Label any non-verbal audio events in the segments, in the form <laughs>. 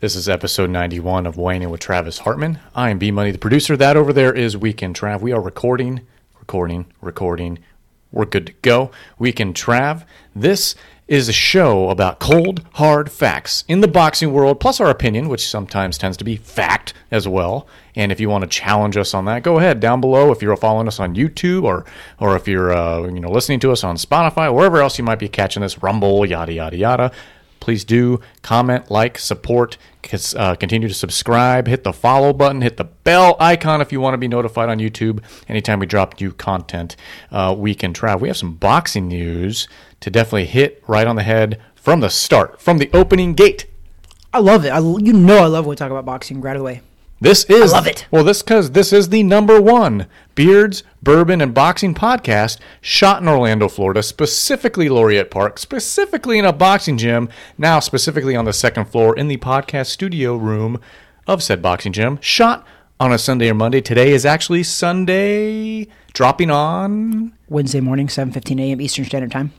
This is episode 91 of In with Travis Hartman. I am B Money, the producer. That over there is Weekend Trav. We are recording, recording, recording. We're good to go. Weekend Trav. This is a show about cold, hard facts in the boxing world, plus our opinion, which sometimes tends to be fact as well. And if you want to challenge us on that, go ahead down below. If you're following us on YouTube or or if you're uh, you know listening to us on Spotify, wherever else you might be catching this, Rumble, yada yada yada please do comment, like, support, uh, continue to subscribe, hit the follow button, hit the bell icon if you want to be notified on YouTube anytime we drop new content. Uh, Weekend Trav. We have some boxing news to definitely hit right on the head from the start, from the opening gate. I love it. I, you know I love when we talk about boxing right away. This is I love it. Well, this because this is the number one beards, bourbon, and boxing podcast shot in Orlando, Florida, specifically Laureate Park, specifically in a boxing gym. Now, specifically on the second floor in the podcast studio room of said boxing gym. Shot on a Sunday or Monday. Today is actually Sunday, dropping on Wednesday morning, 7:15 a.m. Eastern Standard Time.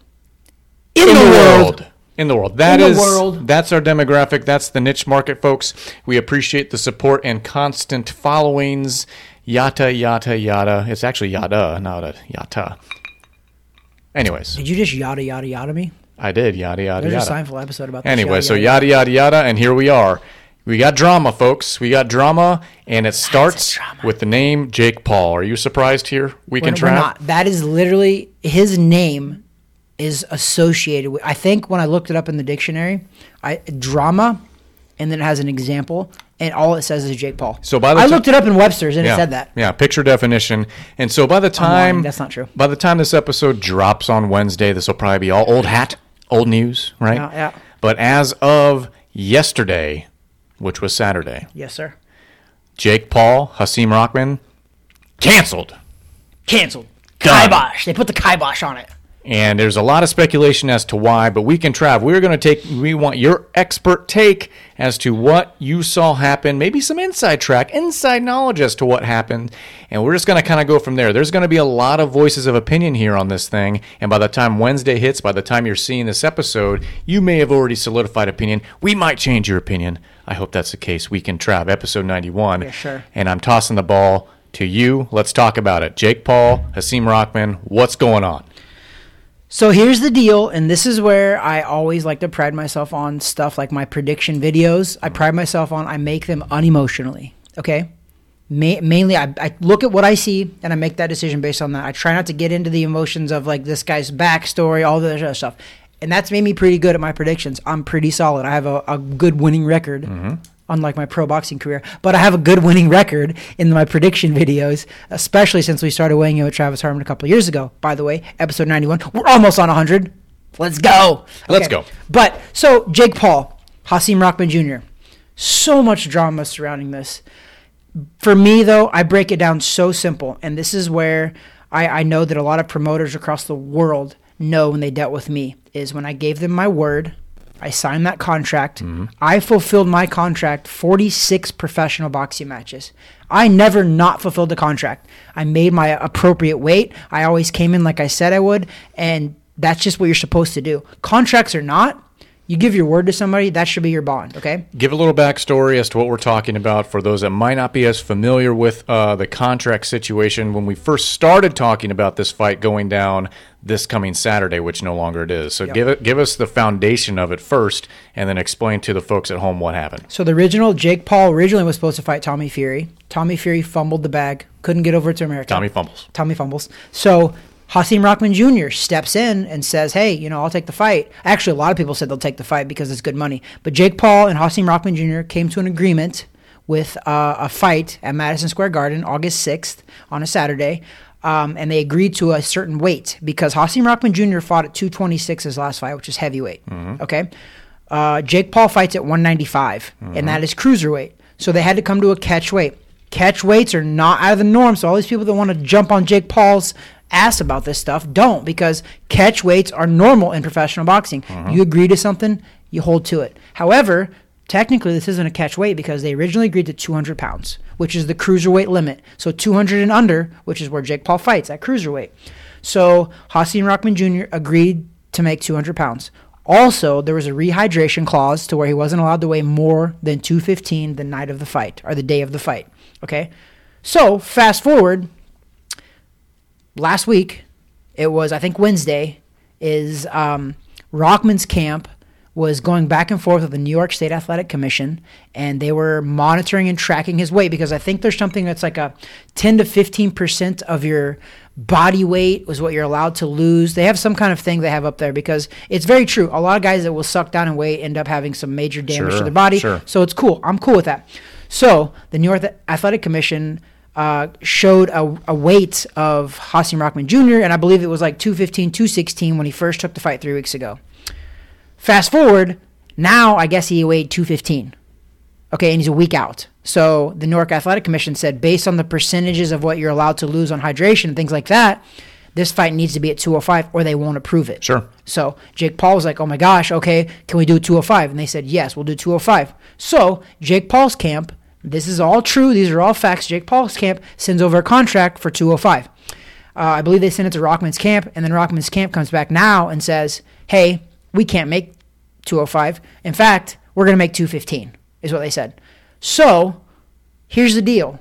In, the, world. In the world. That In is- world. that's our demographic. That's the niche market, folks. We appreciate the support and constant followings. Yada yada yada. It's actually yada, not a yata. Anyways, Did you just yada yada yada me? I did yada yada There's yada. a Seinfeld episode about this. Anyway, so yada yada yada, and here we are. We got drama, folks. We got drama, and it starts with the name Jake Paul. Are you surprised here? We can try. That is literally his name is associated with. I think when I looked it up in the dictionary, I drama, and then it has an example, and all it says is Jake Paul. So by the I looked it up in Webster's and yeah. it said that. Yeah, picture definition. And so by the lying. time That's not true. By the time this episode drops on Wednesday, this will probably be all old hat, old news, right? Yeah, yeah. But as of yesterday, which was Saturday, Yes, sir. Jake Paul, Hasim Rahman, canceled. Canceled. Done. Kibosh. They put the kibosh on it. And there's a lot of speculation as to why, but weekend Trav. We're going to take, we want your expert take as to what you saw happen, maybe some inside track, inside knowledge as to what happened. And we're just going to kind of go from there. There's going to be a lot of voices of opinion here on this thing. And by the time Wednesday hits, by the time you're seeing this episode, you may have already solidified opinion. We might change your opinion. I hope that's the case. Weekend Trav, episode 91. Yeah, sure. And I'm tossing the ball to you. Let's talk about it. Jake Paul, Hasim Rahman, what's going on? So here's the deal, and this is where I always like to pride myself on stuff like my prediction videos. I mm-hmm. pride myself on I make them unemotionally. Okay, Ma- mainly I, I look at what I see and I make that decision based on that. I try not to get into the emotions of like this guy's backstory, all the other stuff, and that's made me pretty good at my predictions. I'm pretty solid. I have a, a good winning record. Mm-hmm. Unlike my pro boxing career, but I have a good winning record in my prediction videos, especially since we started weighing in with Travis Hartman a couple years ago. By the way, episode 91, we're almost on 100. Let's go. Let's go. But so Jake Paul, Hasim Rahman Jr. So much drama surrounding this. For me, though, I break it down so simple, and this is where I, I know that a lot of promoters across the world know when they dealt with me is when I gave them my word. I signed that contract. I fulfilled my contract 46 professional boxing matches. I never not fulfilled the contract. I made my appropriate weight. I always came in like I said I would, and that's just what you're supposed to do. Contracts are not, you give your word to somebody, that should be your bond, okay? Give a little backstory as to what we're talking about for those that might not be as familiar with uh, the contract situation when we first started talking about this fight going down this coming Saturday, which no longer it is. So give it, give us the foundation of it first, and then explain to the folks at home what happened. So the original Jake Paul originally was supposed to fight Tommy Fury. Tommy Fury fumbled the bag, couldn't get over to America. Tommy fumbles. Tommy fumbles. So Hasim Rahman Jr. steps in and says, "Hey, you know, I'll take the fight." Actually, a lot of people said they'll take the fight because it's good money. But Jake Paul and Hasim Rahman Jr. came to an agreement with uh, a fight at Madison Square Garden, August sixth, on a Saturday. Um, and they agreed to a certain weight because Hasim Rahman Jr. fought at 226 his last fight, which is heavyweight. Okay. Uh, Jake Paul fights at 195, and that is cruiserweight. So they had to come to a catch weight. Catch weights are not out of the norm. So all these people that want to jump on Jake Paul's ass about this stuff don't because catch weights are normal in professional boxing. Uh-huh. You agree to something, you hold to it. However, technically this isn't a catch weight because they originally agreed to 200 pounds, which is the cruiserweight limit. So 200 and under, which is where Jake Paul fights at cruiserweight. So Hasim Rahman Jr. agreed to make 200 pounds. Also, there was a rehydration clause to where he wasn't allowed to weigh more than 215 the night of the fight or the day of the fight. Okay? So, fast forward last week, it was, I think, Wednesday, is um, Rahman's camp was going back and forth with the New York State Athletic Commission, and they were monitoring and tracking his weight because I think there's something that's like a 10 to 15 percent of your body weight was what you're allowed to lose. They have some kind of thing they have up there because it's very true. A lot of guys that will suck down and weight end up having some major damage Sure, to their body. sure. So it's cool. I'm cool with that. So the New York Athletic Commission uh, showed a, a weight of Hasim Rahman Jr., and I believe it was like 215, 216 when he first took the fight three weeks ago. Fast forward, now I guess he weighed 215. Okay, and he's a week out. So the New York Athletic Commission said, based on the percentages of what you're allowed to lose on hydration and things like that, this fight needs to be at 205 or they won't approve it. Sure. So Jake Paul was like, oh my gosh, okay, can we do 205? And they said, yes, we'll do 205. So Jake Paul's camp, this is all true, these are all facts. Jake Paul's camp sends over a contract for 205. Uh, I believe they sent it to Rahman's camp, and then Rahman's camp comes back now and says, hey, we can't make 205. In fact, we're going to make 215, is what they said. So here's the deal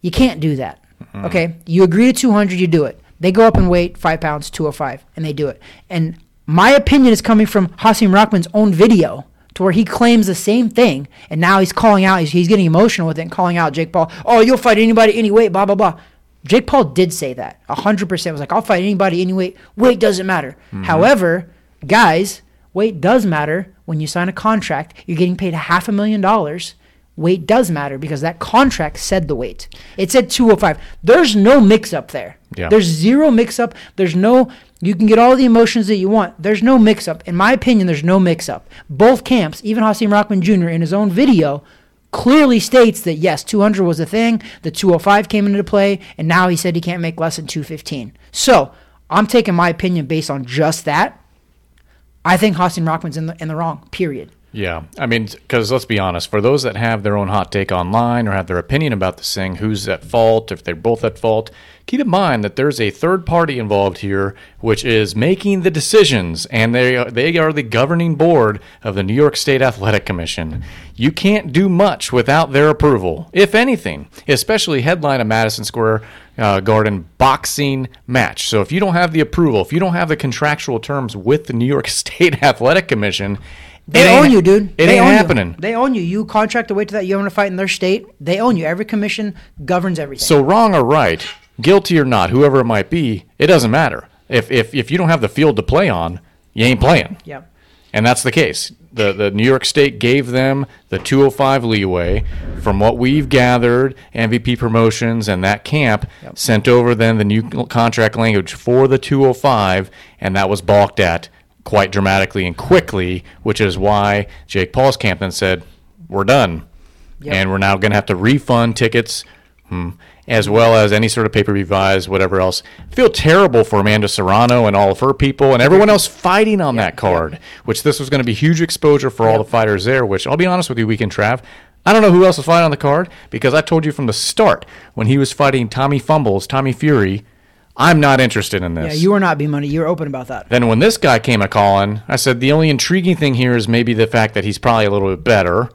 you can't do that. Okay? You agree to 200, you do it. They go up and weight, five pounds, 205, and they do it. And my opinion is coming from Hasim Rahman's own video to where he claims the same thing. And now he's calling out, he's, he's getting emotional with it and calling out Jake Paul, oh, you'll fight anybody, any weight, blah, blah, blah. Jake Paul did say that. 100% was like, I'll fight anybody, any weight. Weight doesn't matter. Mm-hmm. However, guys, weight does matter when you sign a contract. You're getting paid half a million dollars. Weight does matter because that contract said the weight. It said 205. There's no mix up there. Yeah. There's zero mix up. There's no, you can get all the emotions that you want. There's no mix up. In my opinion, there's no mix up. Both camps, even Hasim Rahman Jr. in his own video, clearly states that yes, 200 was a thing, the 205 came into play, and now he said he can't make less than 215. So I'm taking my opinion based on just that. I think Hasim Rahman's in the in the wrong. Period. Yeah, I mean, because let's be honest, for those that have their own hot take online or have their opinion about this thing, who's at fault, if they're both at fault, keep in mind that there's a third party involved here, which is making the decisions, and they are, they are the governing board of the New York State Athletic Commission. You can't do much without their approval, if anything, especially headline a Madison Square uh, Garden boxing match. So if you don't have the approval, if you don't have the contractual terms with the New York <laughs> State Athletic Commission, They own you, dude. It they ain't own happening. You. They own you. You contract away to that. You want to fight in their state. They own you. Every commission governs everything. So wrong or right, guilty or not, whoever it might be, it doesn't matter. If if if you don't have the field to play on, you ain't playing. yeah. And that's the case. The the New York State gave them the 205 leeway. From what we've gathered, MVP Promotions and that camp sent over then the new contract language for the 205, and that was balked at quite dramatically and quickly, which is why Jake Paul's camp then said, "We're done, Yep. and we're now going to have to refund tickets." Hmm. As well as any sort of pay per view buys, whatever else. feel terrible for Amanda Serrano and all of her people and everyone else fighting on that card, which this was going to be huge exposure for all the fighters there, which I'll be honest with you, Weekend Trav. I don't know who else was fighting on the card because I told you from the start when he was fighting Tommy Fumbles, Tommy Fury, I'm not interested in this. Yeah, you were not B money. You were open about that. then when this guy came a calling, I said the only intriguing thing here is maybe the fact that he's probably a little bit better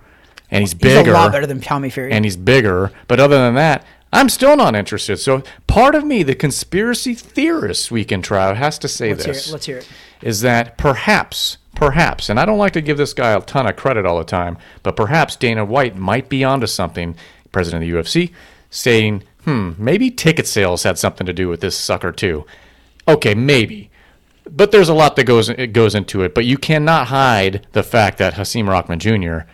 and he's He's bigger a lot better than Tommy Fury. and he's bigger. But other than that, I'm still not interested. So part of me, the conspiracy theorist weekend Trav, has to say Let's hear this it. Let's hear it. is that perhaps, perhaps, and I don't like to give this guy a ton of credit all the time, but perhaps Dana White might be onto something, president of the UFC, saying, hmm, maybe ticket sales had something to do with this sucker too. Okay, maybe. But there's a lot that goes it goes into it. But you cannot hide the fact that Hasim Rahman Jr.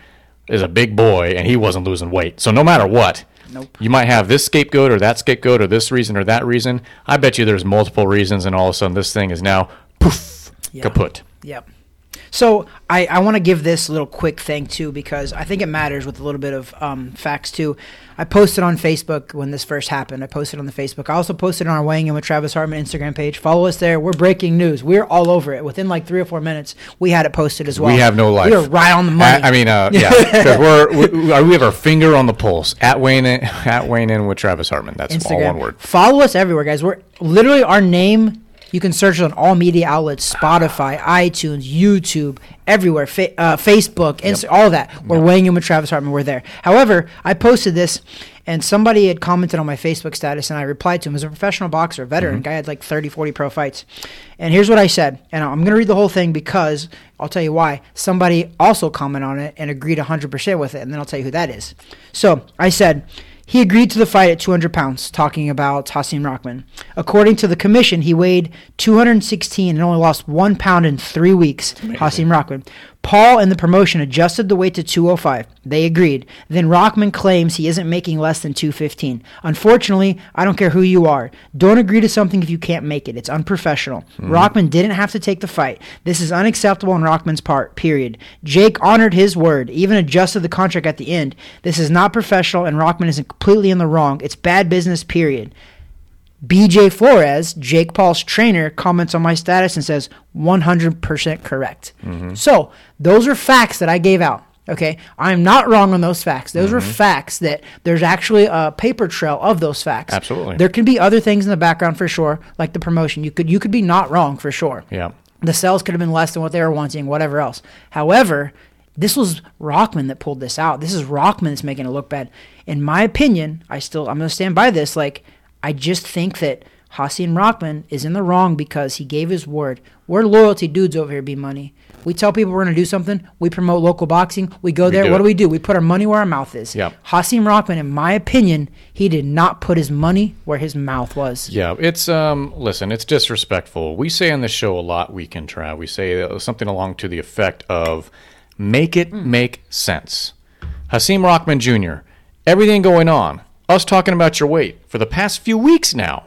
is a big boy and he wasn't losing weight. So no matter what, Nope. you might have this scapegoat or that scapegoat or this reason or that reason. I bet you there's multiple reasons, and all of a sudden this thing is now poof Yeah. kaput. Yep. So I, I want to give this little quick thing too because I think it matters with a little bit of um, facts too. I posted on Facebook when this first happened. I posted on the Facebook. I also posted on our Weighing In with Travis Hartman Instagram page. Follow us there. We're breaking news. We're all over it. Within like three or four minutes, we had it posted as well. We have no life. We are right on the money. I, I mean, uh, <laughs> yeah, because we're we, we have our finger on the pulse at Wayne in, <laughs> at Wayne in with Travis Hartman. That's all one word. Follow us everywhere, guys. We're literally our name You can search it on all media outlets: Spotify, iTunes, YouTube, everywhere, fa- uh, Facebook, Insta- all of that. We're weighing in with Travis Hartman. We're there. However, I posted this, and somebody had commented on my Facebook status, and I replied to him as a professional boxer, a veteran guy, had like 30, 40 pro fights. And here's what I said, and I'm going to read the whole thing because I'll tell you why. Somebody also commented on it and agreed 100% with it, and then I'll tell you who that is. So I said. He agreed to the fight at 200 pounds, talking about Hasim Rahman. According to the commission, he weighed 216 and only lost one pound in three weeks. Hasim Rahman. Paul and the promotion adjusted the weight to 205. They agreed. Then Rahman claims he isn't making less than 215. Unfortunately, I don't care who you are. Don't agree to something if you can't make it. It's unprofessional. Mm-hmm. Rahman didn't have to take the fight. This is unacceptable on Rahman's part, period. Jake honored his word, even adjusted the contract at the end. This is not professional, and Rahman is completely in the wrong. It's bad business, period. BJ Flores, Jake Paul's trainer, comments on my status and says 100% correct. Mm-hmm. So, those are facts that I gave out. Okay. I'm not wrong on those facts. Those are mm-hmm. facts that there's actually a paper trail of those facts. Absolutely. There can be other things in the background for sure, like the promotion. You could you could be not wrong for sure. Yeah. The sales could have been less than what they were wanting, whatever else. However, this was Rahman that pulled this out. This is Rahman that's making it look bad. In my opinion, I still I'm gonna stand by this. Like, I just think that Hasim Rahman is in the wrong because he gave his word. We're loyalty dudes over here, B Money. We tell people we're gonna do something. We promote local boxing. We go there. do what do we do? We put our money where our mouth is. Yeah. Hasim Rahman, in my opinion, he did not put his money where his mouth was. Yeah, it's um. Listen, it's disrespectful. We say on this show a lot. We can try. We say uh, something along to the effect of, "Make it make sense." Hasim Rahman Jr. Everything going on. Us talking about your weight for the past few weeks now.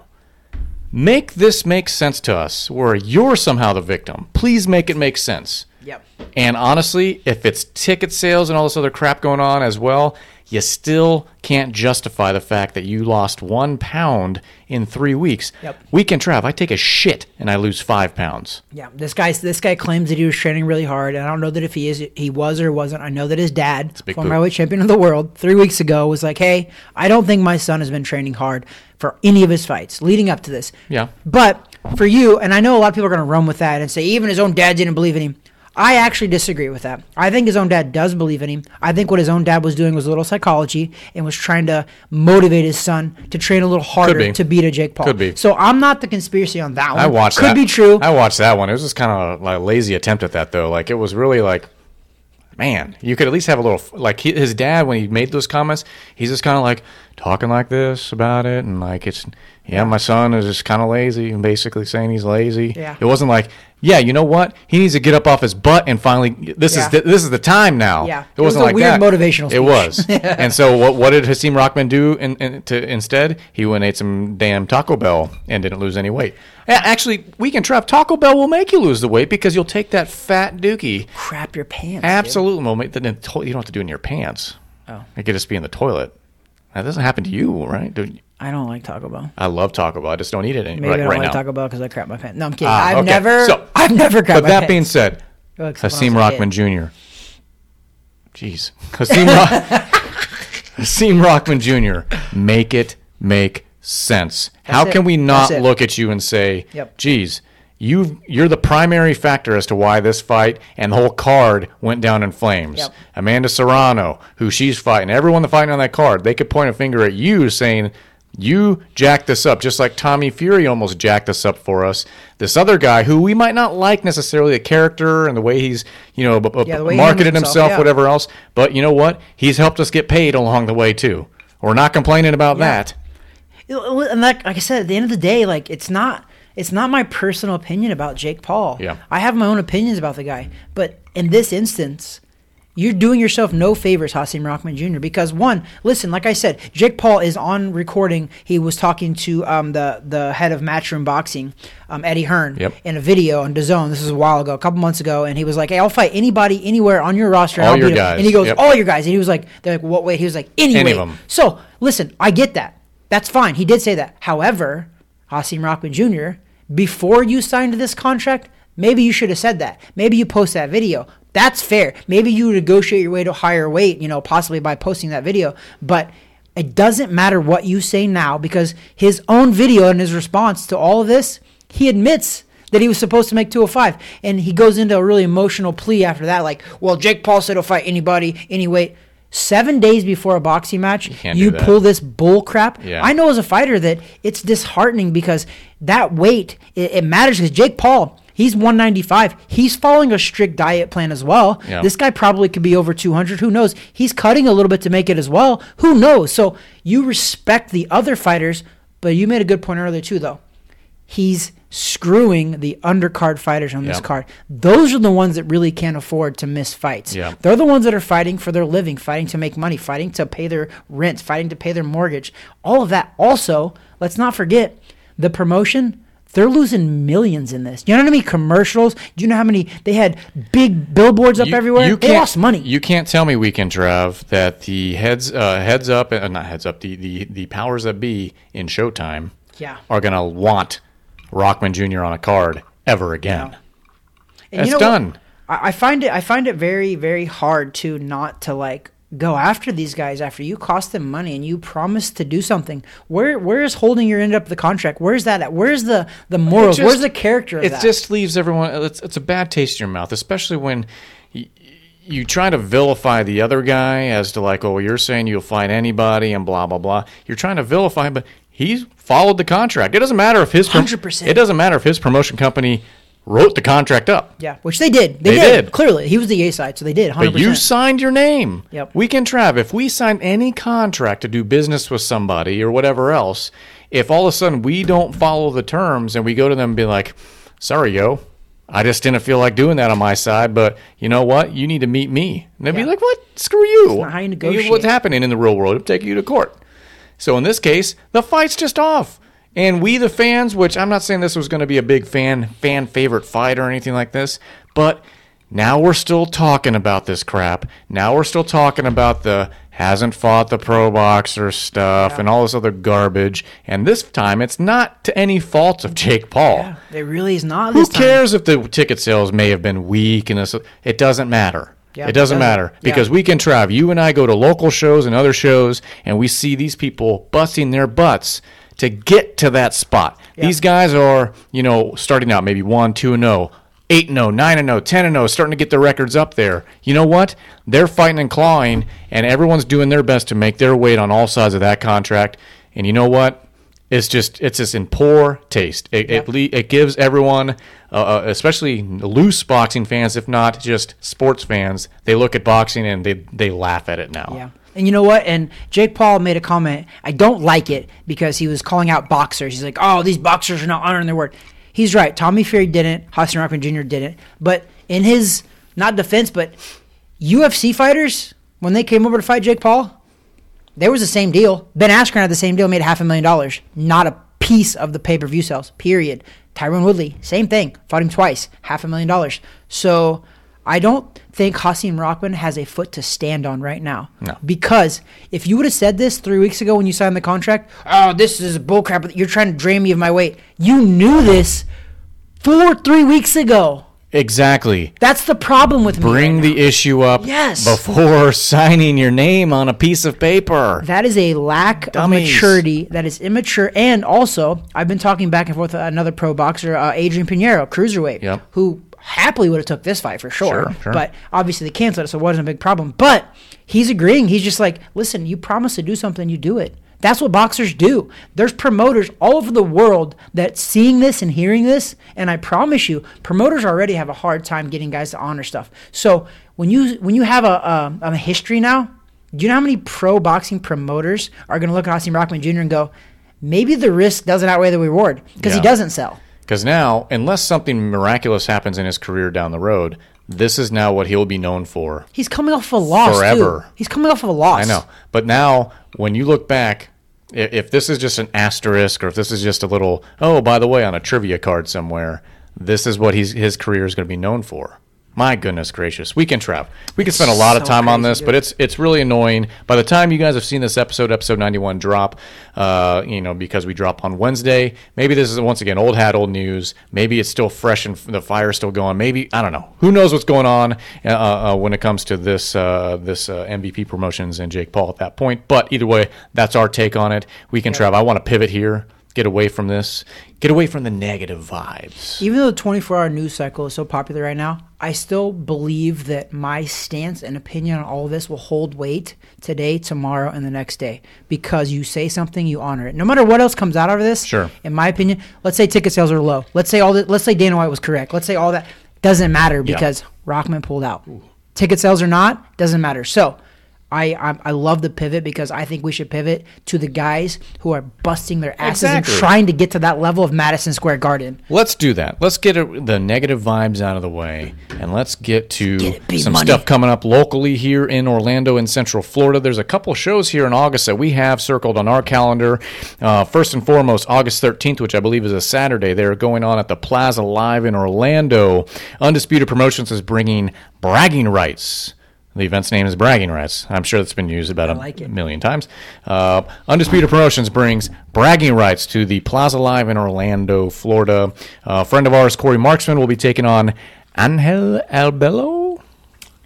Make this make sense to us, where you're somehow the victim. Please make it make sense. Yep. And honestly, if it's ticket sales and all this other crap going on as well, you still can't justify the fact that you lost one pound in three weeks. Yep. Weekend Trav, I take a shit and I lose five pounds. Yeah, this guy this guy claims that he was training really hard, and I don't know that if he is he was or wasn't. I know that his dad, former poop. heavyweight champion of the world, three weeks ago was like, "Hey, I don't think my son has been training hard for any of his fights leading up to this." Yeah. But for you, and I know a lot of people are going to run with that and say even his own dad didn't believe in him. I actually disagree with that. I think his own dad does believe in him. I think what his own dad was doing was a little psychology and was trying to motivate his son to train a little harder be. to beat a Jake Paul. Could be. So I'm not the conspiracy on that one. I watched Could that. be true. I watched that one. It was just kind of like a lazy attempt at that though. Like it was really like man, you could at least have a little like he, his dad when he made those comments, he's just kind of like talking like this about it and like it's yeah, my son is just kind of lazy and basically saying he's lazy. Yeah. It wasn't like, yeah, you know what? He needs to get up off his butt and finally this Yeah. is the, this is the time now. Yeah. It It was wasn't a like weird that. motivational It was. <laughs> and so what what did Hasim Rahman do in, in, to instead? He went and ate some damn Taco Bell and didn't lose any weight. Actually, can trap Taco Bell will make you lose the weight because you'll take that fat dookie. Crap your pants. Absolutely, will make the, the to- you don't have to do it in your pants. Oh. It could just be in the toilet. That doesn't happen to you, right? Dude, I don't like Taco Bell. I love Taco Bell. I just don't eat it any, Maybe right, I don't right like now. Taco Bell because I crap my pants. No, I'm kidding. Ah, I've okay. never. So- I've never But my that pants. being said, Well, except Hasim was a kid. Rahman Jr. Jeez, <laughs> Hasim, Rock- Rahman Jr. Make it make sense. How That's can it. we not look at you and say, Yep. "Geez, you you're the primary factor as to why this fight and the whole card went down in flames." Yep. Amanda Serrano, who she's fighting, everyone that's fighting on that card, they could point a finger at you saying. You jacked this up, just like Tommy Fury almost jacked this up for us. This other guy, who we might not like necessarily the character and the way he's, you know, b- b- Yeah, the way he marketed himself, himself, yeah. whatever else. But you know what? He's helped us get paid along the way too. We're not complaining about Yeah. that. and like, like I said, at the end of the day, like it's not it's not my personal opinion about Jake Paul. Yeah. I have my own opinions about the guy, but in this instance, you're doing yourself no favors, Hasim Rahman Jr. Because one, listen, like I said, Jake Paul is on recording. He was talking to um, the the head of Matchroom Boxing, um, Eddie Hearn, Yep. in a video on DAZN. This is a while ago, a couple months ago, and he was like, "Hey, I'll fight anybody, anywhere on your roster." and All I'll your beat 'em." guys. And he goes, Yep. "All your guys." And he was like, "They're like, what weight?" He was like, "Any, Any of weight." 'em. So listen, I get that. That's fine. He did say that. However, Hasim Rahman Jr., before you signed this contract, maybe you should have said that. Maybe you post that video. That's fair. Maybe you negotiate your way to higher weight, you know, possibly by posting that video. But it doesn't matter what you say now because his own video and his response to all of this, He admits that he was supposed to make 205. And he goes into a really emotional plea after that, like, well, Jake Paul said he'll fight anybody, any weight. Seven days before a boxing match, you, that. pull this bull crap. Yeah. I know as a fighter that it's disheartening because that weight, it, it matters because Jake Paul, he's 195. He's following a strict diet plan as well. Yeah. This guy probably could be over 200. Who knows? He's cutting a little bit to make it as well. Who knows? So you respect the other fighters, but you made a good point earlier too, though. He's screwing the undercard fighters on this card. Those are the ones that really can't afford to miss fights. Yep. They're the ones that are fighting for their living, fighting to make money, fighting to pay their rent, fighting to pay their mortgage. All of that. Also, let's not forget the promotion. They're losing millions in this. You know how many commercials? Do you know how many they had big billboards up You- everywhere? you they lost money. You can't tell me weekend Trav that the heads uh, heads up uh, not heads up the, the the powers that be in Showtime Yeah. are gonna want Rahman Jr. on a card ever again. And That's what? done. I, I find it. I find it very, very hard to not to like go after these guys after you cost them money and you promised to do something. Where where is holding your end up the contract? Where's that at? Where's the the morals? just- Where's the character of It that? just leaves everyone. It's, it's a bad taste in your mouth, especially when y- you try to vilify the other guy as to like, oh, you're saying you'll fight anybody and blah blah blah. You're trying to vilify, him, but he's followed the contract. It doesn't matter if his 100%. It doesn't matter if his promotion company wrote the contract up. yeah, which they did. They, They did. did. Clearly, he was the A side, so they did. 100%. But you signed your name. Yep. Weekend Trav. If we sign any contract to do business with somebody or whatever else, if all of a sudden we don't follow the terms and we go to them and be like, "Sorry, yo, I just didn't feel like doing that on my side, but you know what? You need to meet me." And they'd Yeah. be like, "What? Screw you." not how you negotiate. What's happening in the real world? It'll take you to court. So in this case, the fight's just off. And we the fans, which I'm not saying this was going to be a big fan fan favorite fight or anything like this, but now we're still talking about this crap. Now we're still talking about the hasn't fought the pro boxer stuff and all this other garbage. And this time it's not to any fault of Jake Paul. Yeah, it really is not. Who this time. cares if the ticket sales may have been weak and this? It doesn't matter. Yeah, it it doesn't doesn't. matter because Yeah. weekend Trav. You and I go to local shows and other shows, and we see these people busting their butts to get to that spot. These guys are, you know, starting out maybe one, two and zero. 8 and 0, 9 and 0, 10 and 0, starting to get their records up there. You know what? They're fighting and clawing, and everyone's doing their best to make their weight on all sides of that contract. And you know what? It's just it's just in poor taste. It it, le- it gives everyone, uh, uh, especially loose boxing fans, if not just sports fans, they look at boxing and they they laugh at it now. Yeah. And you know what? And Jake Paul made a comment. I don't like it because he was calling out boxers. He's like, "Oh, these boxers are not honoring their word." He's right. Tommy Fury didn't. Hasim Rahman Jr. didn't. But in his not defense, but UFC fighters when they came over to fight Jake Paul, there was the same deal. Ben Askren had the same deal, made half a million dollars. Not a piece of the pay per view sales. Period. Tyron Woodley, same thing. Fought him twice, half a million dollars. So I don't think Hasim Rahman has a foot to stand on right now. No. Because if you would have said this three weeks ago when you signed the contract, oh, this is bullcrap. You're trying to drain me of my weight. You knew this four, three weeks ago. Exactly. That's the problem with me. Bring right the issue up Yes. before <laughs> signing your name on a piece of paper. That is a lack Dummies. of maturity. That is immature. And also, I've been talking back and forth with another pro boxer, uh, Adrian Pinheiro, cruiserweight, Yep. who happily would have took this fight for sure. Sure, sure. But obviously they canceled it, so it wasn't a big problem. But he's agreeing. He's just like, listen, you promise to do something, you do it. That's what boxers do. There's promoters all over the world that seeing this and hearing this, and I promise you, promoters already have a hard time getting guys to honor stuff. So when you when you have a, a, a history now, do you know how many pro boxing promoters are going to look at Hasim Rahman Jr. and go, maybe the risk doesn't outweigh the reward because he doesn't sell. Because now, unless something miraculous happens in his career down the road, this is now what he'll be known for. He's coming off of a loss Forever. He's coming off of a loss. I know. But now, when you look back, if this is just an asterisk or if this is just a little, oh, by the way, on a trivia card somewhere, this is what he's, his career is going to be known for. My goodness gracious. Weekend Trav. We can spend a lot of so time on this, but it's it's really annoying. By the time you guys have seen this episode, episode 91 drop, uh, you know, because we drop on Wednesday, maybe this is once again old hat, old news. Maybe it's still fresh and the fire's still going. Maybe, I don't know. Who knows what's going on uh, uh, when it comes to this uh, this uh, MVP promotions and Jake Paul at that point. But either way, that's our take on it. Weekend Trav. I want to pivot here get away from this, get away from the negative vibes. Even though the 24 hour news cycle is so popular right now, I still believe that my stance and opinion on all of this will hold weight today, tomorrow, and the next day. Because you say something, you honor it. No matter what else comes out of this, Sure. in my opinion, let's say ticket sales are low. Let's say all that let's say Dana White was correct. Let's say all that doesn't matter Yeah. because Rahman pulled out. Ticket sales or not, doesn't matter. So I, I I love the pivot because I think we should pivot to the guys who are busting their asses Exactly. and trying to get to that level of Madison Square Garden. Let's do that. Let's get it, the negative vibes out of the way, and let's get to Get it, some money. stuff coming up locally here in Orlando and Central Florida. There's a couple shows here in August that we have circled on our calendar. Uh, first and foremost, August 13th, which I believe is a Saturday. They're going on at the Plaza Live in Orlando. Undisputed Promotions is bringing bragging rights. The event's name is Bragging Rights. I'm sure that's been used about a million times. Uh, Undisputed Promotions brings Bragging Rights to the Plaza Live in Orlando, Florida. Uh, friend of ours, Corey Marksman, will be taking on Angel Albello.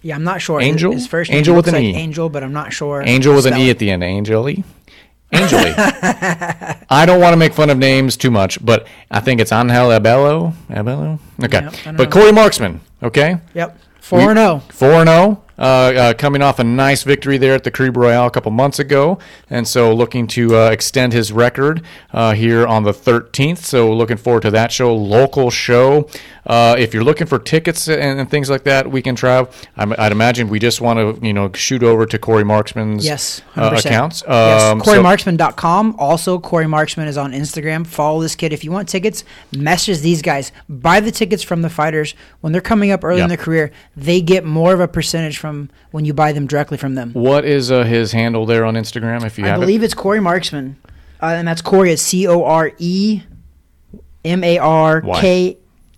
Yeah, I'm not sure. Angel? His, first name. Angel with an like E. Angel, but I'm not sure. Angel with an E at the end. Angel E. <laughs> Angel E. I don't want to make fun of names too much, but I think it's Angel Abello. Abello? Okay. Yep, but know. Corey Marksman, okay? Yep. 4 0. 4 0. Uh, uh, coming off a nice victory there at the Caribe Royale a couple months ago, and so looking to uh, extend his record uh, here on the 13th. So looking forward to that show, local show. Uh, if you're looking for tickets and, and things like that, we can try. I'm, I'd imagine we just want to you know shoot over to Corey Marksman's Yes, uh, 100%. accounts. yes, Um, so- CoreyMarksman.com. Also, Corey Marksman is on Instagram. Follow this kid. If you want tickets, message these guys. Buy the tickets from the fighters. When they're coming up early Yeah. in their career, they get more of a percentage from when you buy them directly from them. what is uh, his handle there on Instagram? If you I believe it's Corey Marksman. Uh, and that's Corey. It's C O R E M A R K.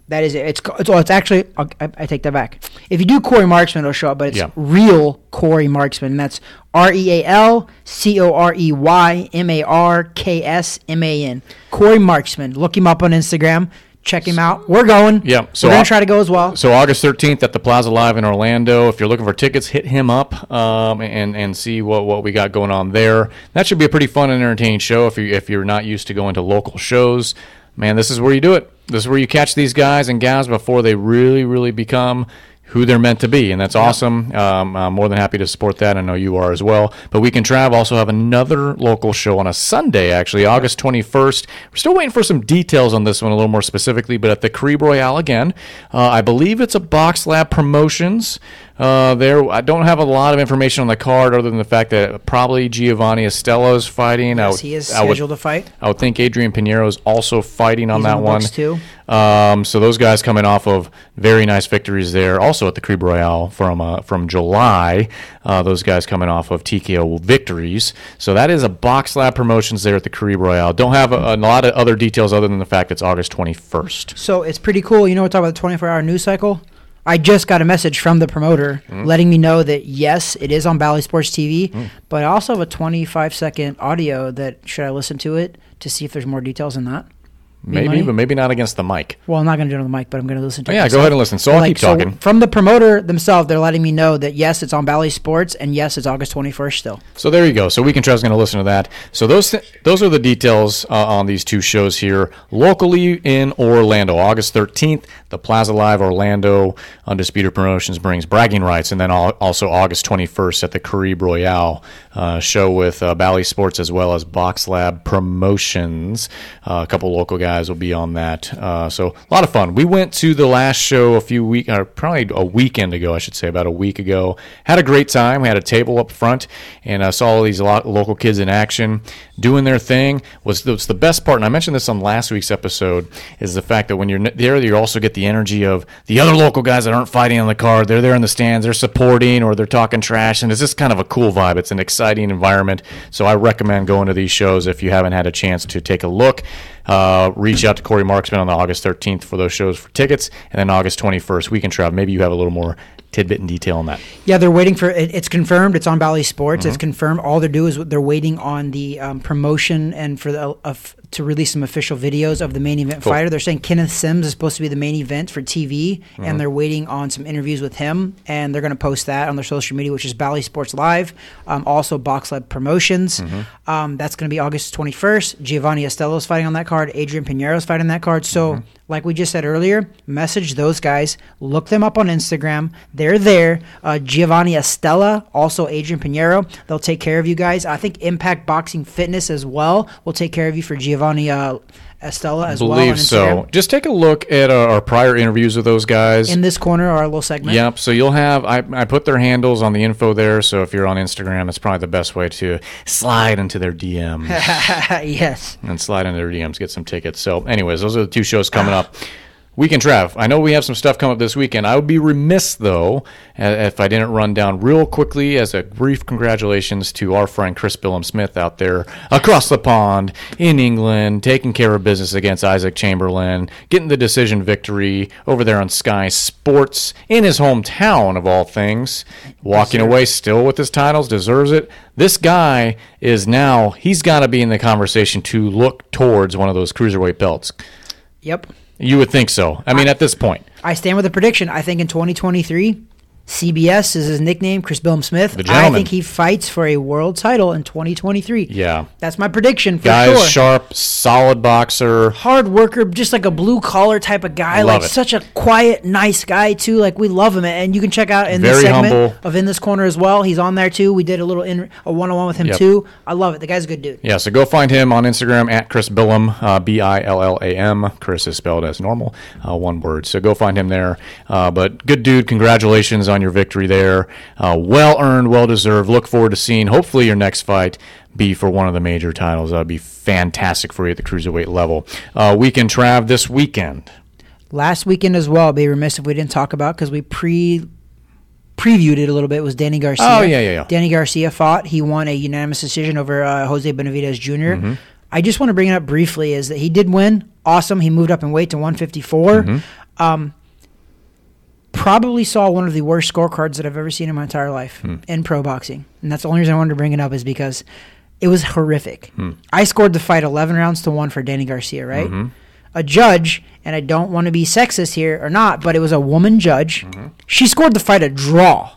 That is it. It's, it's, well, it's actually, I, I take that back. If you do Corey Marksman, it'll show up, but it's Yeah. real Corey Marksman. And that's R E A L C O R E Y M A R K S M A N. Corey Marksman. Look him up on Instagram. Check him out. We're going. Yeah, so We're going to try to go as well. So August 13th at the Plaza Live in Orlando. If you're looking for tickets, hit him up um, and and see what, what we got going on there. That should be a pretty fun and entertaining show if you if you're not used to going to local shows. Man, this is where you do it. This is where you catch these guys and gals before they really really become who they're meant to be, and that's awesome. Um, I'm more than happy to support that. I know you are as well. But weekend Trav. Also have another local show on a Sunday, actually, August 21st. We're still waiting for some details on this one a little more specifically, but at the Caribe Royale again. Uh, I believe it's a Box Lab Promotions. Uh, there, I don't have a lot of information on the card other than the fact that probably Giovanni Estella is fighting. I Yes, would- he is I would- scheduled to fight. I would think Adrian Pinheiro is also fighting on He's that the one too. Um, so those guys coming off of very nice victories there, also at the Caribe Royale from uh, from July. Uh, those guys coming off of TKO victories. So that is a Box Lab Promotions there at the Caribe Royale. Don't have a, a lot of other details other than the fact it's August 21st. So it's pretty cool. You know, we're talking about the 24 hour news cycle. I just got a message from the promoter Mm-hmm. letting me know that yes, it is on Bally Sports TV, Mm. but I also have a 25 second audio that should I listen to it to see if there's more details in that? Maybe, money? but maybe not against the mic. Well, I'm not going to do it on the mic, but I'm going to listen to Oh, it. yeah, go ahead and listen. So I'll keep talking. from the promoter themselves, they're letting me know that yes, it's on Bally Sports, and yes, it's August 21st still. So there you go. So Weekend Trav's going to listen to that. So those th- those are the details uh, on these two shows here locally in Orlando. August 13th, the Plaza Live Orlando Undisputed Promotions brings bragging rights, and then al- also August 21st at the Caribe Royale uh, show with uh, Bally Sports as well as Box Lab Promotions. Uh, a couple local guys will be on that. Uh, so a lot of fun. We went to the last show a few week, or probably a weekend ago, I should say, about a week ago. Had a great time. We had a table up front, and I saw all these lo- local kids in action doing their thing. Was was the best part, and I mentioned this on last week's episode, is the fact that when you're there, you also get the energy of the other local guys that aren't fighting on the card. They're there in the stands, they're supporting, or they're talking trash, and it's just kind of a cool vibe. It's an exciting environment. So I recommend going to these shows if you haven't had a chance to take a look. Uh, reach out to Corey Marksman on the August 13th for those shows for tickets, and then August 21st, Weekend Trav. Maybe you have a little more tidbit and detail on that. Yeah, they're waiting for it. It's confirmed. It's on Bally Sports. Mm-hmm. It's confirmed. All they're doing is they're waiting on the um, promotion and for the uh, f- to release some official videos of the main event fighter. They're saying Kenneth Sims is supposed to be the main event for TV, Mm-hmm. and they're waiting on some interviews with him, and they're going to post that on their social media, which is Bally Sports Live, um, also Box Lab Promotions. Mm-hmm. Um, that's going to be August 21st. Giovanni Estelo's fighting on that card. Adrian Pinero's fighting on that card. So, Mm-hmm. Like we just said earlier, message those guys. Look them up on Instagram. They're there. Uh, Giovanni Estella, also Adrian Pinero. They'll take care of you guys. I think Impact Boxing Fitness as well will take care of you for Giovanni uh, Estella as well. Believe so. Just take a look at our, our prior interviews with those guys. In this corner, our little segment. Yep. So you'll have I, I put their handles on the info there. So if you're on Instagram, it's probably the best way to slide into their DMs <laughs> yes. and slide into their DMs, get some tickets. So, anyways, those are the two shows coming up. <sighs> <sighs> <sighs> Weekend Trav. I know we have some stuff coming up this weekend. I would be remiss though if I didn't run down real quickly as a brief congratulations to our friend Chris Billam Smith out there across the pond in England, taking care of business against Isaac Chamberlain, getting the decision victory over there on Sky Sports in his hometown of all things, walking away still with his titles, deserves it. This guy is now he's got to be in the conversation to look towards one of those cruiserweight belts. Yep. You would think so. I mean, at this point, I stand with the prediction. I think in 2023, CBS is his nickname, Chris Billam Smith. I think he fights for a world title in 2023. yeah, That's my prediction for guy's sure. sharp, solid boxer. Hard worker, just like a blue collar type of guy. Love like it. such a quiet, nice guy too. Like we love him, and you can check out in this Very segment humble. of in this corner as well. He's on there too. We did a little in a one on one with him Yep. too. I love it. The guy's a good dude. Yeah, so go find him on Instagram at Chris Billam, uh, B I L L A M. Chris is spelled as normal, uh, one word. So go find him there. Uh, but good dude, congratulations on your victory there. Uh, well earned, well deserved. Look forward to seeing hopefully your next fight be for one of the major titles. That would be fantastic for you at the cruiserweight level. Uh, weekend Trav this weekend. Last weekend as well. Be remiss if we didn't talk about because we pre previewed it a little bit. Was Danny Garcia? Oh, yeah, yeah, yeah. Danny Garcia fought. He won a unanimous decision over uh, Jose Benavidez junior Mm-hmm. I just want to bring it up briefly. Is that he did win? Awesome. He moved up in weight to 154. Mm-hmm. Um, probably saw one of the worst scorecards that I've ever seen in my entire life Hmm. in pro boxing, and that's the only reason I wanted to bring it up is because it was horrific. Hmm. I scored the fight 11 rounds to one for Danny Garcia, right? Mm-hmm. A judge, and I don't want to be sexist here or not, but it was a woman judge. Mm-hmm. She scored the fight a draw.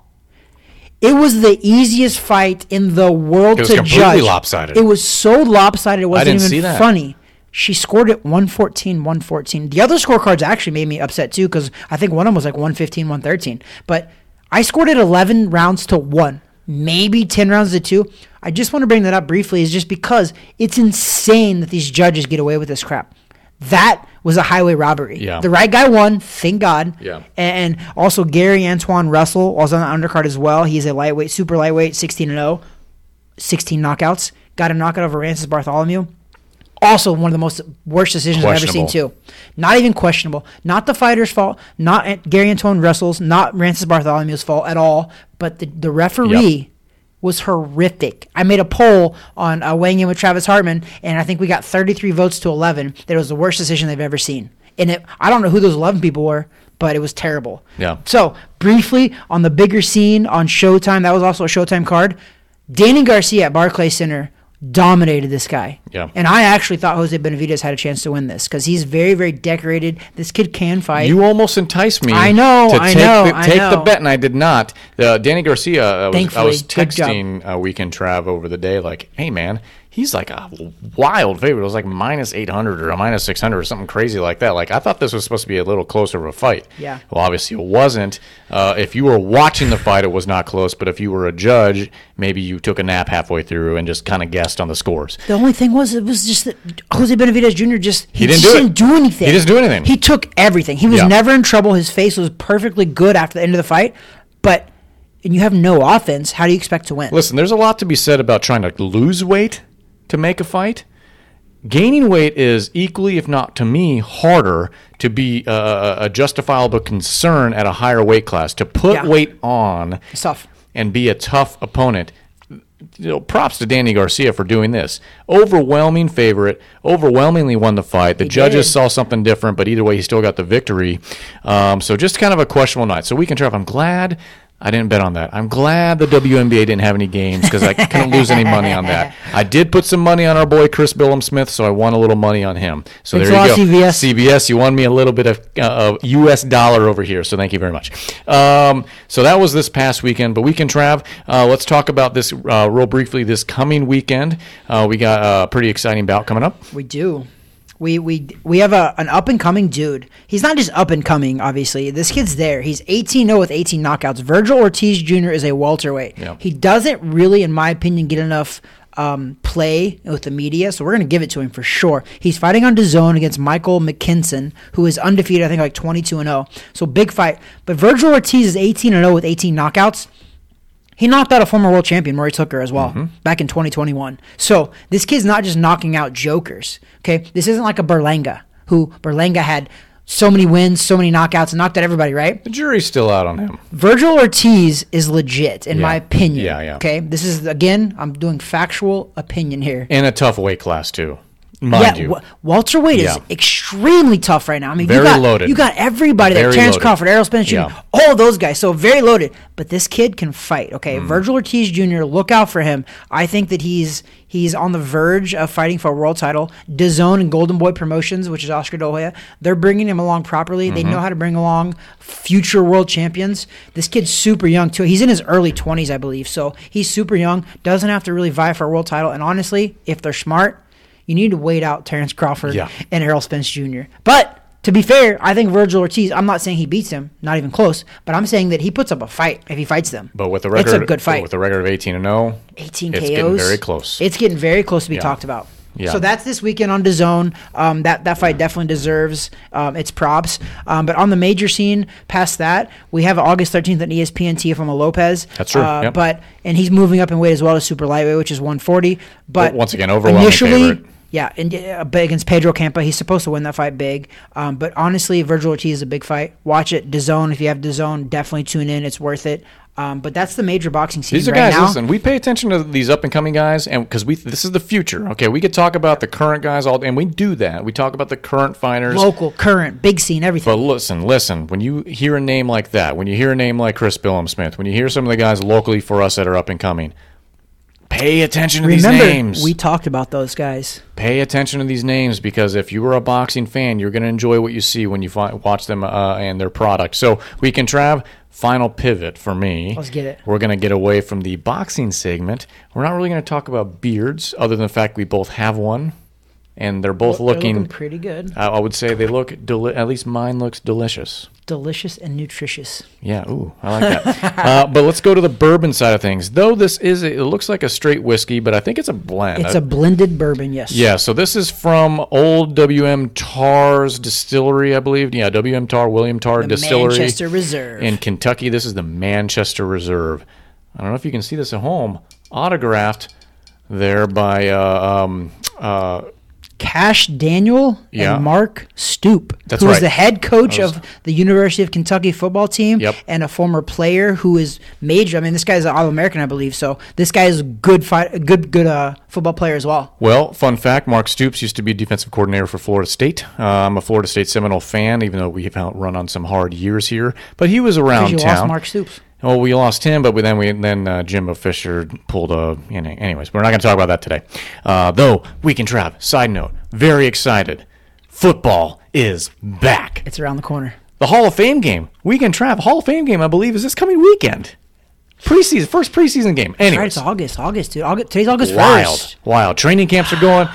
It was the easiest fight in the world It was to completely judge. lopsided. It was so lopsided it wasn't even funny. She scored it 114, 114. The other scorecards actually made me upset too because I think one of them was like 115, 113. But I scored it 11 rounds to one, maybe 10 rounds to two. I just want to bring that up briefly, is just because it's insane that these judges get away with this crap. That was a highway robbery. Yeah. The right guy won, thank God. Yeah. And also Gary Antuanne Russell was on the undercard as well. He's a lightweight, super lightweight, 16 and 0, 16 knockouts. Got a knockout over Rances Barthelemy. Also, one of the most worst decisions I've ever seen too. Not even questionable. Not the fighter's fault. Not Gary Antuanne Russell's. Not Rances Barthelemy's fault at all. But the the referee was horrific. I made a poll on uh, weighing in with Travis Hartman, and I think we got 33 votes to 11. That it was the worst decision they've ever seen. And it, I don't know who those 11 people were, but it was terrible. Yeah. So briefly on the bigger scene on Showtime, that was also a Showtime card. Danny Garcia at Barclay Center dominated this guy. Yeah. And I actually thought Jose Benavidez had a chance to win this because he's very, very decorated. This kid can fight. You almost enticed me. I know, To I take know, the, I take the bet, and I did not. Uh, Danny Garcia. I was, I was texting uh, Weekend Trav over the day, like, "Hey, man, he's like a wild favorite. It was like minus eight hundred or a minus six hundred or something crazy like that. Like, I thought this was supposed to be a little closer of a fight. Yeah. Well, obviously it wasn't. Uh, if you were watching the fight, it was not close. But if you were a judge, maybe you took a nap halfway through and just kind of guessed on the scores. The only thing was, it was just that Jose Benavidez Jr. just he, He didn't just do didn't do anything. He didn't do anything. He took everything. He was Yeah. never in trouble. His face was perfectly good after the end of the fight. But and you have no offense. How do you expect to win? Listen, there's a lot to be said about trying to lose weight to make a fight. Gaining weight is equally, if not to me, harder to be uh, a justifiable concern at a higher weight class. To put Yeah. weight on It's tough. and be a tough opponent. You know, props to Danny Garcia for doing this. Overwhelming favorite, overwhelmingly won the fight. The judges did. saw something different, but either way, he still got the victory. Um, so just kind of a questionable night. So we can try. I'm glad. I didn't bet on that. I'm glad the WNBA didn't have any games because I <laughs> couldn't lose any money on that. I did put some money on our boy Chris Billam Smith, so I won a little money on him. So Thanks there you lot, go. CBS. CBS, you won me a little bit of uh, U.S. dollar over here, so thank you very much. Um, so that was this past weekend, but weekend Trav, uh, let's talk about this uh, real briefly. This coming weekend, uh, we got a pretty exciting bout coming up. We do. We we we have a an up and coming dude. He's not just up and coming, obviously. This kid's there. He's 18-0 with 18 knockouts. Vergil Ortiz Jr. is a welterweight. Yeah. He doesn't really, in my opinion, get enough um, play with the media, so we're gonna give it to him for sure. He's fighting on DAZN against Michael McKinson, who is undefeated. I think like 22 and 0. So big fight. But Vergil Ortiz is 18 and 0 with 18 knockouts. He knocked out a former world champion, Maurice Hooker, as well, mm-hmm. back in 2021. So this kid's not just knocking out jokers. Okay, this isn't like a Berlanga, who Berlanga had so many wins, so many knockouts, and knocked out everybody. Right? The jury's still out on him. Vergil Ortiz is legit, in my opinion. Yeah, yeah. Okay, this is again, I'm doing factual opinion here. In a tough weight class too, mind yeah, you. Wa- welterweight Yeah. is extremely tough right now. I mean, Very you got, loaded. You got everybody there. Terrence loaded. Crawford, Errol Spence Jr., Yeah. all those guys. So very loaded. But this kid can fight. Okay, Mm. Vergil Ortiz Jr. Look out for him. I think that he's he's on the verge of fighting for a world title. DAZN and Golden Boy Promotions, which is Oscar De La Hoya, they're bringing him along properly. They Mm-hmm. know how to bring along future world champions. This kid's super young too. He's in his early twenties, I believe. So he's super young. Doesn't have to really vie for a world title. And honestly, if they're smart. You need to wait out Terrence Crawford Yeah. and Errol Spence Jr. But to be fair, I think Vergil Ortiz. I'm not saying he beats him, not even close. But I'm saying that he puts up a fight if he fights them. But with the record, it's a good fight. With the record of 18 and 0, 18 it's KOs. getting very close. It's getting very close to be Yeah. talked about. Yeah. So that's this weekend on DAZN. Um, that that fight definitely deserves um, its props. Um, but on the major scene, past that, we have August 13th at ESPN Teofimo Lopez. That's true, Uh, yep. But and he's moving up in weight as well as super lightweight, which is 140. But But once again, overwhelming initially. favorite. Yeah, and uh, against Pedro Campa, he's supposed to win that fight big. Um, but honestly, Vergil Ortiz is a big fight. Watch it, DAZN. If you have DAZN, definitely tune in. It's worth it. Um, but that's the major boxing scene These are right guys. now. Listen, we pay attention to these up and coming guys, and because we this is the future. Okay, we could talk about the current guys all, and we do that. We talk about the current fighters. Local, current, big scene, everything. But listen, listen. When you hear a name like that, when you hear a name like Chris Billam Smith, when you hear some of the guys locally for us that are up and coming, pay attention to Remember, these names. we talked about those guys. pay attention to these names because if you were a boxing fan, you're going to enjoy what you see when you fi- watch them uh, and their product. So weekend Trav. Final pivot for me. Let's get it. We're going to get away from the boxing segment. We're not really going to talk about beards, other than the fact we both have one, and they're both They're looking. pretty good, I I would say they look. Deli- at least mine looks delicious. delicious and nutritious. Yeah, ooh, I like that. <laughs> uh, but let's go to the bourbon side of things. Though this is, a, it looks like a straight whiskey, but I think it's a blend. It's I- a blended bourbon, yes. yeah, so this is from Old WM Tarr's distillery, I believe. Yeah, WM Tarr, William Tar The Distillery Manchester Reserve. in Kentucky. This is the Manchester Reserve. I don't know if you can see this at home. Autographed there by uh, um, uh, Cash Daniel Yeah. and Mark Stoop, That's who is right. the head coach was- of the University of Kentucky football team Yep. and a former player who is major. I mean, this guy's an All-American, I believe. So this guy is a good fight, good, good uh, football player as well. Well, fun fact: Mark Stoops used to be defensive coordinator for Florida State. Uh, I'm a Florida State Seminole fan, even though we've run on some hard years here. But he was around town. Mark Stoops. Well, we lost him, but we- then we then uh, Jimbo Fisher pulled a. You know, anyways, we're not going to talk about that today. Uh, though weekend Trav. Side note: very excited. Football is back. It's around the corner. The Hall of Fame game. Weekend Trav Hall of Fame game, I believe, is this coming weekend. Preseason, first preseason game. Right, it's August, August, dude. August, today's August wild, wild. Training camps are going.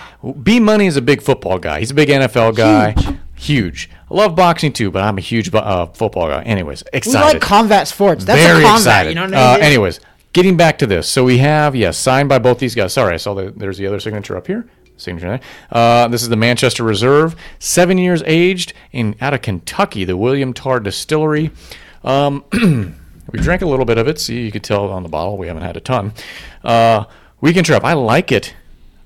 B Money is a big football guy. He's a big NFL guy. Huge. I love boxing too, but I'm a huge uh, football guy. Anyways, excited. We like combat sports. That's Very a combat. excited. You know what uh, I mean? anyways, getting back to this. So we have, yes, signed by both these guys. Sorry, I saw that there's the other signature up here. Signature there. Uh, this is the Manchester Reserve, seven years aged in out of Kentucky, the William Tarr Distillery. Um, <clears throat> we drank a little bit of it. See, you could tell on the bottle. We haven't had a ton. Uh, weekend Trav. I like it.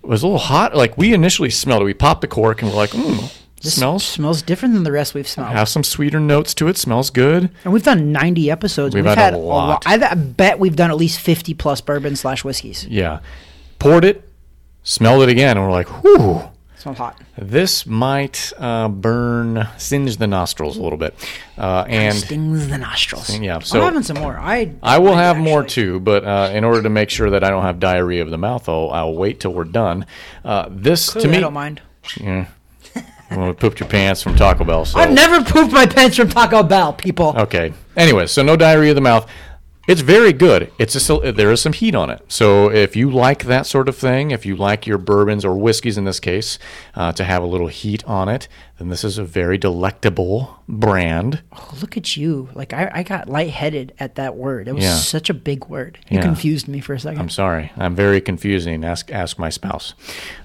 It was a little hot. Like we initially smelled it. We popped the cork and we're like, mm, This smells. smells different than the rest we've smelled. Have some sweeter notes to it. Smells good. And we've done 90 episodes. We've We've, had a had, lot. I I bet we've done at least 50 plus bourbon slash whiskeys. Yeah. Poured it, smelled it again, and we're like, whew. Smells hot. This might uh, burn, singe the nostrils a little bit, uh, and Stings the nostrils. yeah, I'm so- having some more. I I will have more too. But uh, in order to make sure that I don't have diarrhea of the mouth, I'll, I'll wait till we're done. Uh, this Clearly, to me, I don't mind. Yeah. Well, we pooped your pants from Taco Bell. So I've never pooped my pants from Taco Bell, people. Okay. Anyway, so no diarrhea of the mouth. It's very good. It's just a, there is some heat on it. So if you like that sort of thing, if you like your bourbons or whiskeys in this case uh, to have a little heat on it, then this is a very delectable brand. Oh, look at you. Like, I, I got lightheaded at that word. It was Yeah. such a big word. You Yeah. confused me for a 2nd I'm sorry. I'm very confusing. Ask ask my spouse.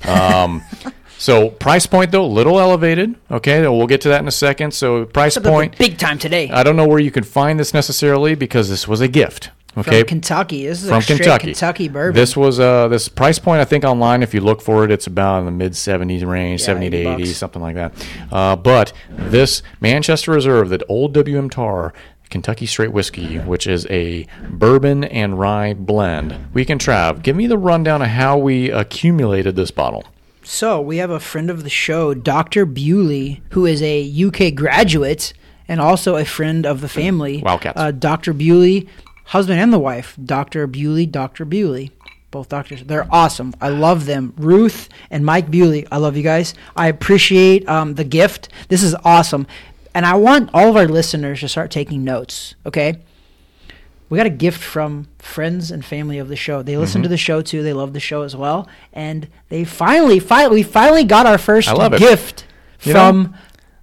Um, <laughs> so price point though, a little elevated. Okay, we'll get to that in a second. So price point. Big time today. I don't know where you can find this necessarily because this was a gift. Okay, From Kentucky. This is from a Kentucky. Kentucky bourbon. This was uh this price point I think online if you look for it it's about in the mid 70s range, Yeah, 70 to 80 80, bucks. something like that. Uh, but this Manchester Reserve, that old WM Tarr Kentucky Straight Whiskey, which is a bourbon and rye blend. Weekend Trav, give me the rundown of how we accumulated this bottle. So we have a friend of the show, Dr. Bewley, who is a UK graduate and also a friend of the family. Wildcats. Uh, Dr. Bewley, husband and the wife, Dr. Bewley, Dr. Bewley. Both doctors. They're awesome. I love them. Ruth and Mike Bewley. I love you guys. I appreciate um, the gift. This is awesome. And I want all of our listeners to start taking notes, okay? We got a gift from friends and family of the show. They Mm-hmm. listen to the show too. They love the show as well, and they finally, finally, we finally got our first gift You know, from.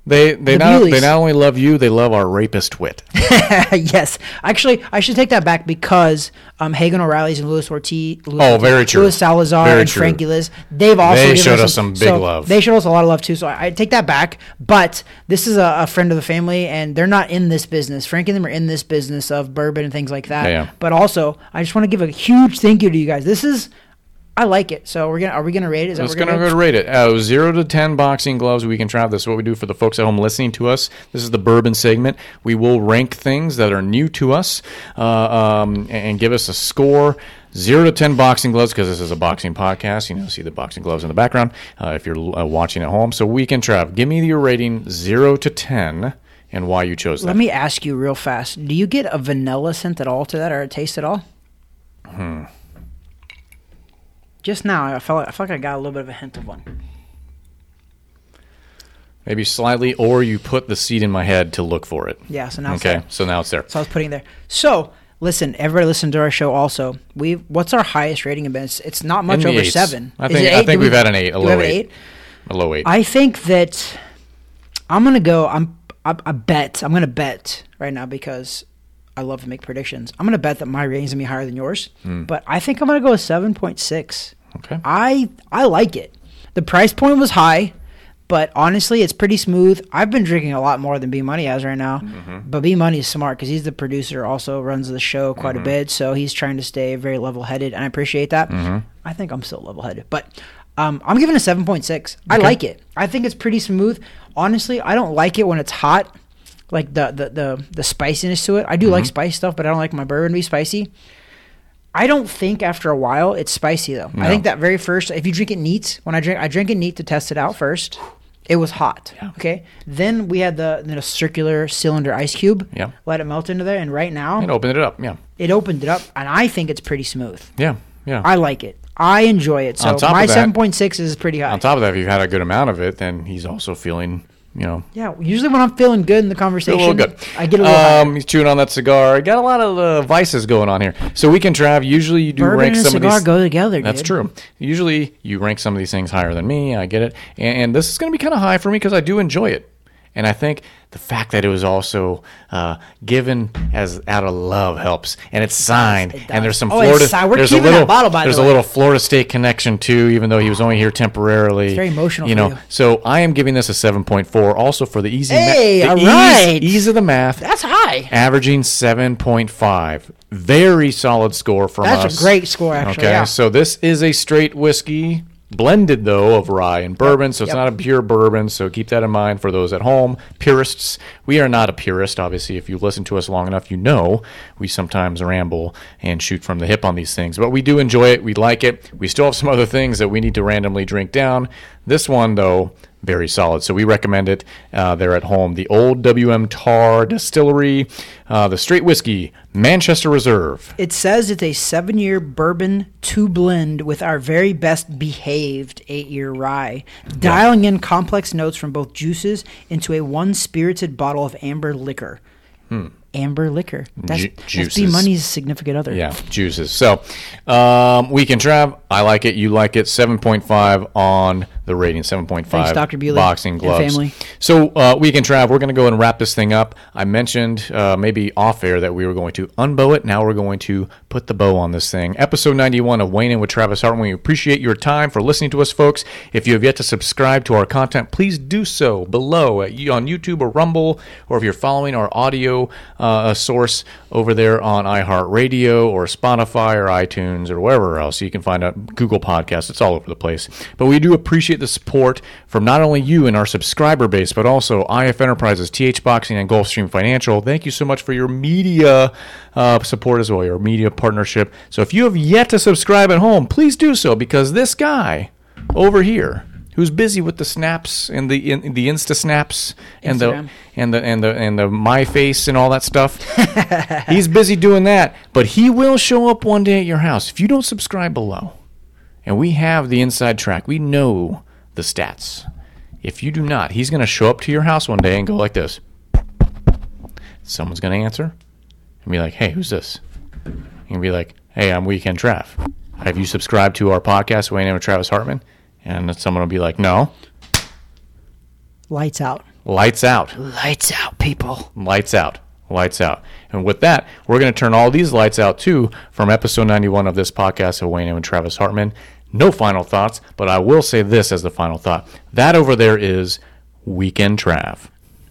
They they The not they not only love you, they love our rapist wit. <laughs> yes, actually, I should take that back because um, Hagen O'Reilly's and Louis Ortiz. Louis Oh, very true. Louis Salazar Very and true. Frankie Liz. They've also They showed us some big so love. They showed us a lot of love too. So I, I take that back. But this is a, a friend of the family, and they're not in this business. Frankie and them are in this business of bourbon and things like that. Yeah, yeah. But also, I just want to give a huge thank you to you guys. This is. I like it. So we're gonna are we gonna rate it? Is that Let's we're gonna gonna go rate it. Uh, zero to ten boxing gloves. We can try this. is what we do for the folks at home listening to us. This is the bourbon segment. We will rank things that are new to us uh, um, and give us a score. Zero to ten boxing gloves because this is a boxing podcast. You know, see the boxing gloves in the background uh, if you're uh, watching at home. So weekend Trav. give me your rating zero to ten and why you chose that. Let me ask you real fast. Do you get a vanilla scent at all to that, or a taste at all? Hmm. Just now, I felt like, I felt like I got a little bit of a hint of one. Maybe slightly, or you put the seed in my head to look for it. Yeah. So now it's Okay, there. so now it's there. So I was putting it there. So listen, everybody listen to our show. Also, we what's our highest rating event? It's, it's not much In the over eights. seven. I Is think- it I eight? think Do we've had an eight, a do we low have an eight. A low eight. I think that I'm gonna go. I'm. I, I bet. I'm gonna bet right now because I love to make predictions. I'm gonna bet that my rating's gonna be higher than yours. Hmm. But I think I'm gonna go a seven point six. okay. I I like it. The price point was high, but honestly, it's pretty smooth. I've been drinking a lot more than B Money has right now, Mm-hmm. but B Money is smart because he's the producer, also runs the show quite Mm-hmm. a bit, so he's trying to stay very level headed, and I appreciate that. Mm-hmm. I think I'm still level headed, but um, I'm giving a seven point six. I like it. I think it's pretty smooth. Honestly, I don't like it when it's hot. Like the the the, the spiciness to it. I do like Mm-hmm. spice stuff, but I don't like my bourbon to be spicy. I don't think after a while it's spicy though. I think that very first, if you drink it neat, when I drink, I drink it neat to test it out first. It was hot. Okay. Then we had the, the circular cylinder ice cube. Yeah. Let it melt into there, and right now And open it up. Yeah. it opened it up, and I think it's pretty smooth. Yeah. Yeah. I like it. I enjoy it. So my seven point six is pretty high. On top of that, if you've had a good amount of it, then he's also feeling, you know, yeah. Usually when I'm feeling good in the a conversation, little good. I get a little higher. Um, he's chewing on that cigar. I Got a lot of uh, vices going on here. So weekend Trav. Usually you do Bourbon rank and a some of cigar these. go together. That's dude. true. Usually you rank some of these things higher than me. I get it, and, and this is going to be kind of high for me because I do enjoy it, and I think the fact that it was also uh, given as out of love helps, and it's signed, It and there's some Oh, Florida. there's a little bottle, by the there's a little Florida State connection too, even though he was only here temporarily. It's very emotional you for know. you. So I am giving this a seven point four, also for the easy. Hey, the all ease, right. ease of the math That's high. averaging 7.5 very solid score from That's a great score, actually, okay yeah. so this is a straight whiskey blended though of rye and bourbon, so it's Yep. not a pure bourbon. So keep that in mind for those at home. Purists, we are not a purist. Obviously, if you listen to us long enough, you know we sometimes ramble and shoot from the hip on these things, but we do enjoy it. We like it. We still have some other things that we need to randomly drink down. This one though. Very solid. So we recommend it. Uh, they're at home. The Old WM Tarr Distillery, uh, the Straight Whiskey, Manchester Reserve. It says it's a seven year bourbon to blend with our very best behaved eight year rye, dialing in complex notes from both juices into a one spirited bottle of amber liquor. Amber liquor. That's, Ju- that's B. Money's significant other. Yeah, juices. So, um, Weekend Trav, I like it. You like it. 7.5 on the rating. 7.5. Thanks, Dr. Bewley Boxing and gloves. family. So, uh, can, Trav, we're going to go and wrap this thing up. I mentioned uh, maybe off air that we were going to unbow it. Now we're going to put the bow on this thing. Episode 91 of Wayne and with Travis Hartman. We appreciate your time for listening to us, folks. If you have yet to subscribe to our content, please do so below at, on YouTube or Rumble, or if you're following our audio uh, source over there on iHeartRadio or Spotify or iTunes or wherever else you can find out Google Podcasts. It's all over the place. But we do appreciate the support from not only you and our subscriber base, but also IF Enterprises, TH Boxing, and Gulfstream Financial. Thank you so much for your media uh, support as well, your media partnership. So if you have yet to subscribe at home, please do so because this guy over here who's busy with the snaps and the in, the insta snaps and the and the and the and the my face and all that stuff <laughs> he's busy doing that but he will show up one day at your house if you don't subscribe below and we have the inside track we know the stats. If you do not he's going to show up to your house one day and go like this. Someone's going to answer and be like hey who's this? And be like hey i'm weekend trav. Have you subscribed to our podcast wayne and travis hartman? And someone will be like no. Lights out. lights out. Lights out, people. lights out. Lights out. And with that we're going to turn all these lights out too from episode 91 of this podcast of wayne and travis hartman no final thoughts but i will say this as the final thought that over there is weekend trav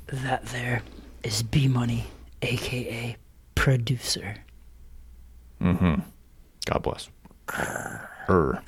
That there is B Money, aka producer. Mm hmm. God bless <laughs> Er.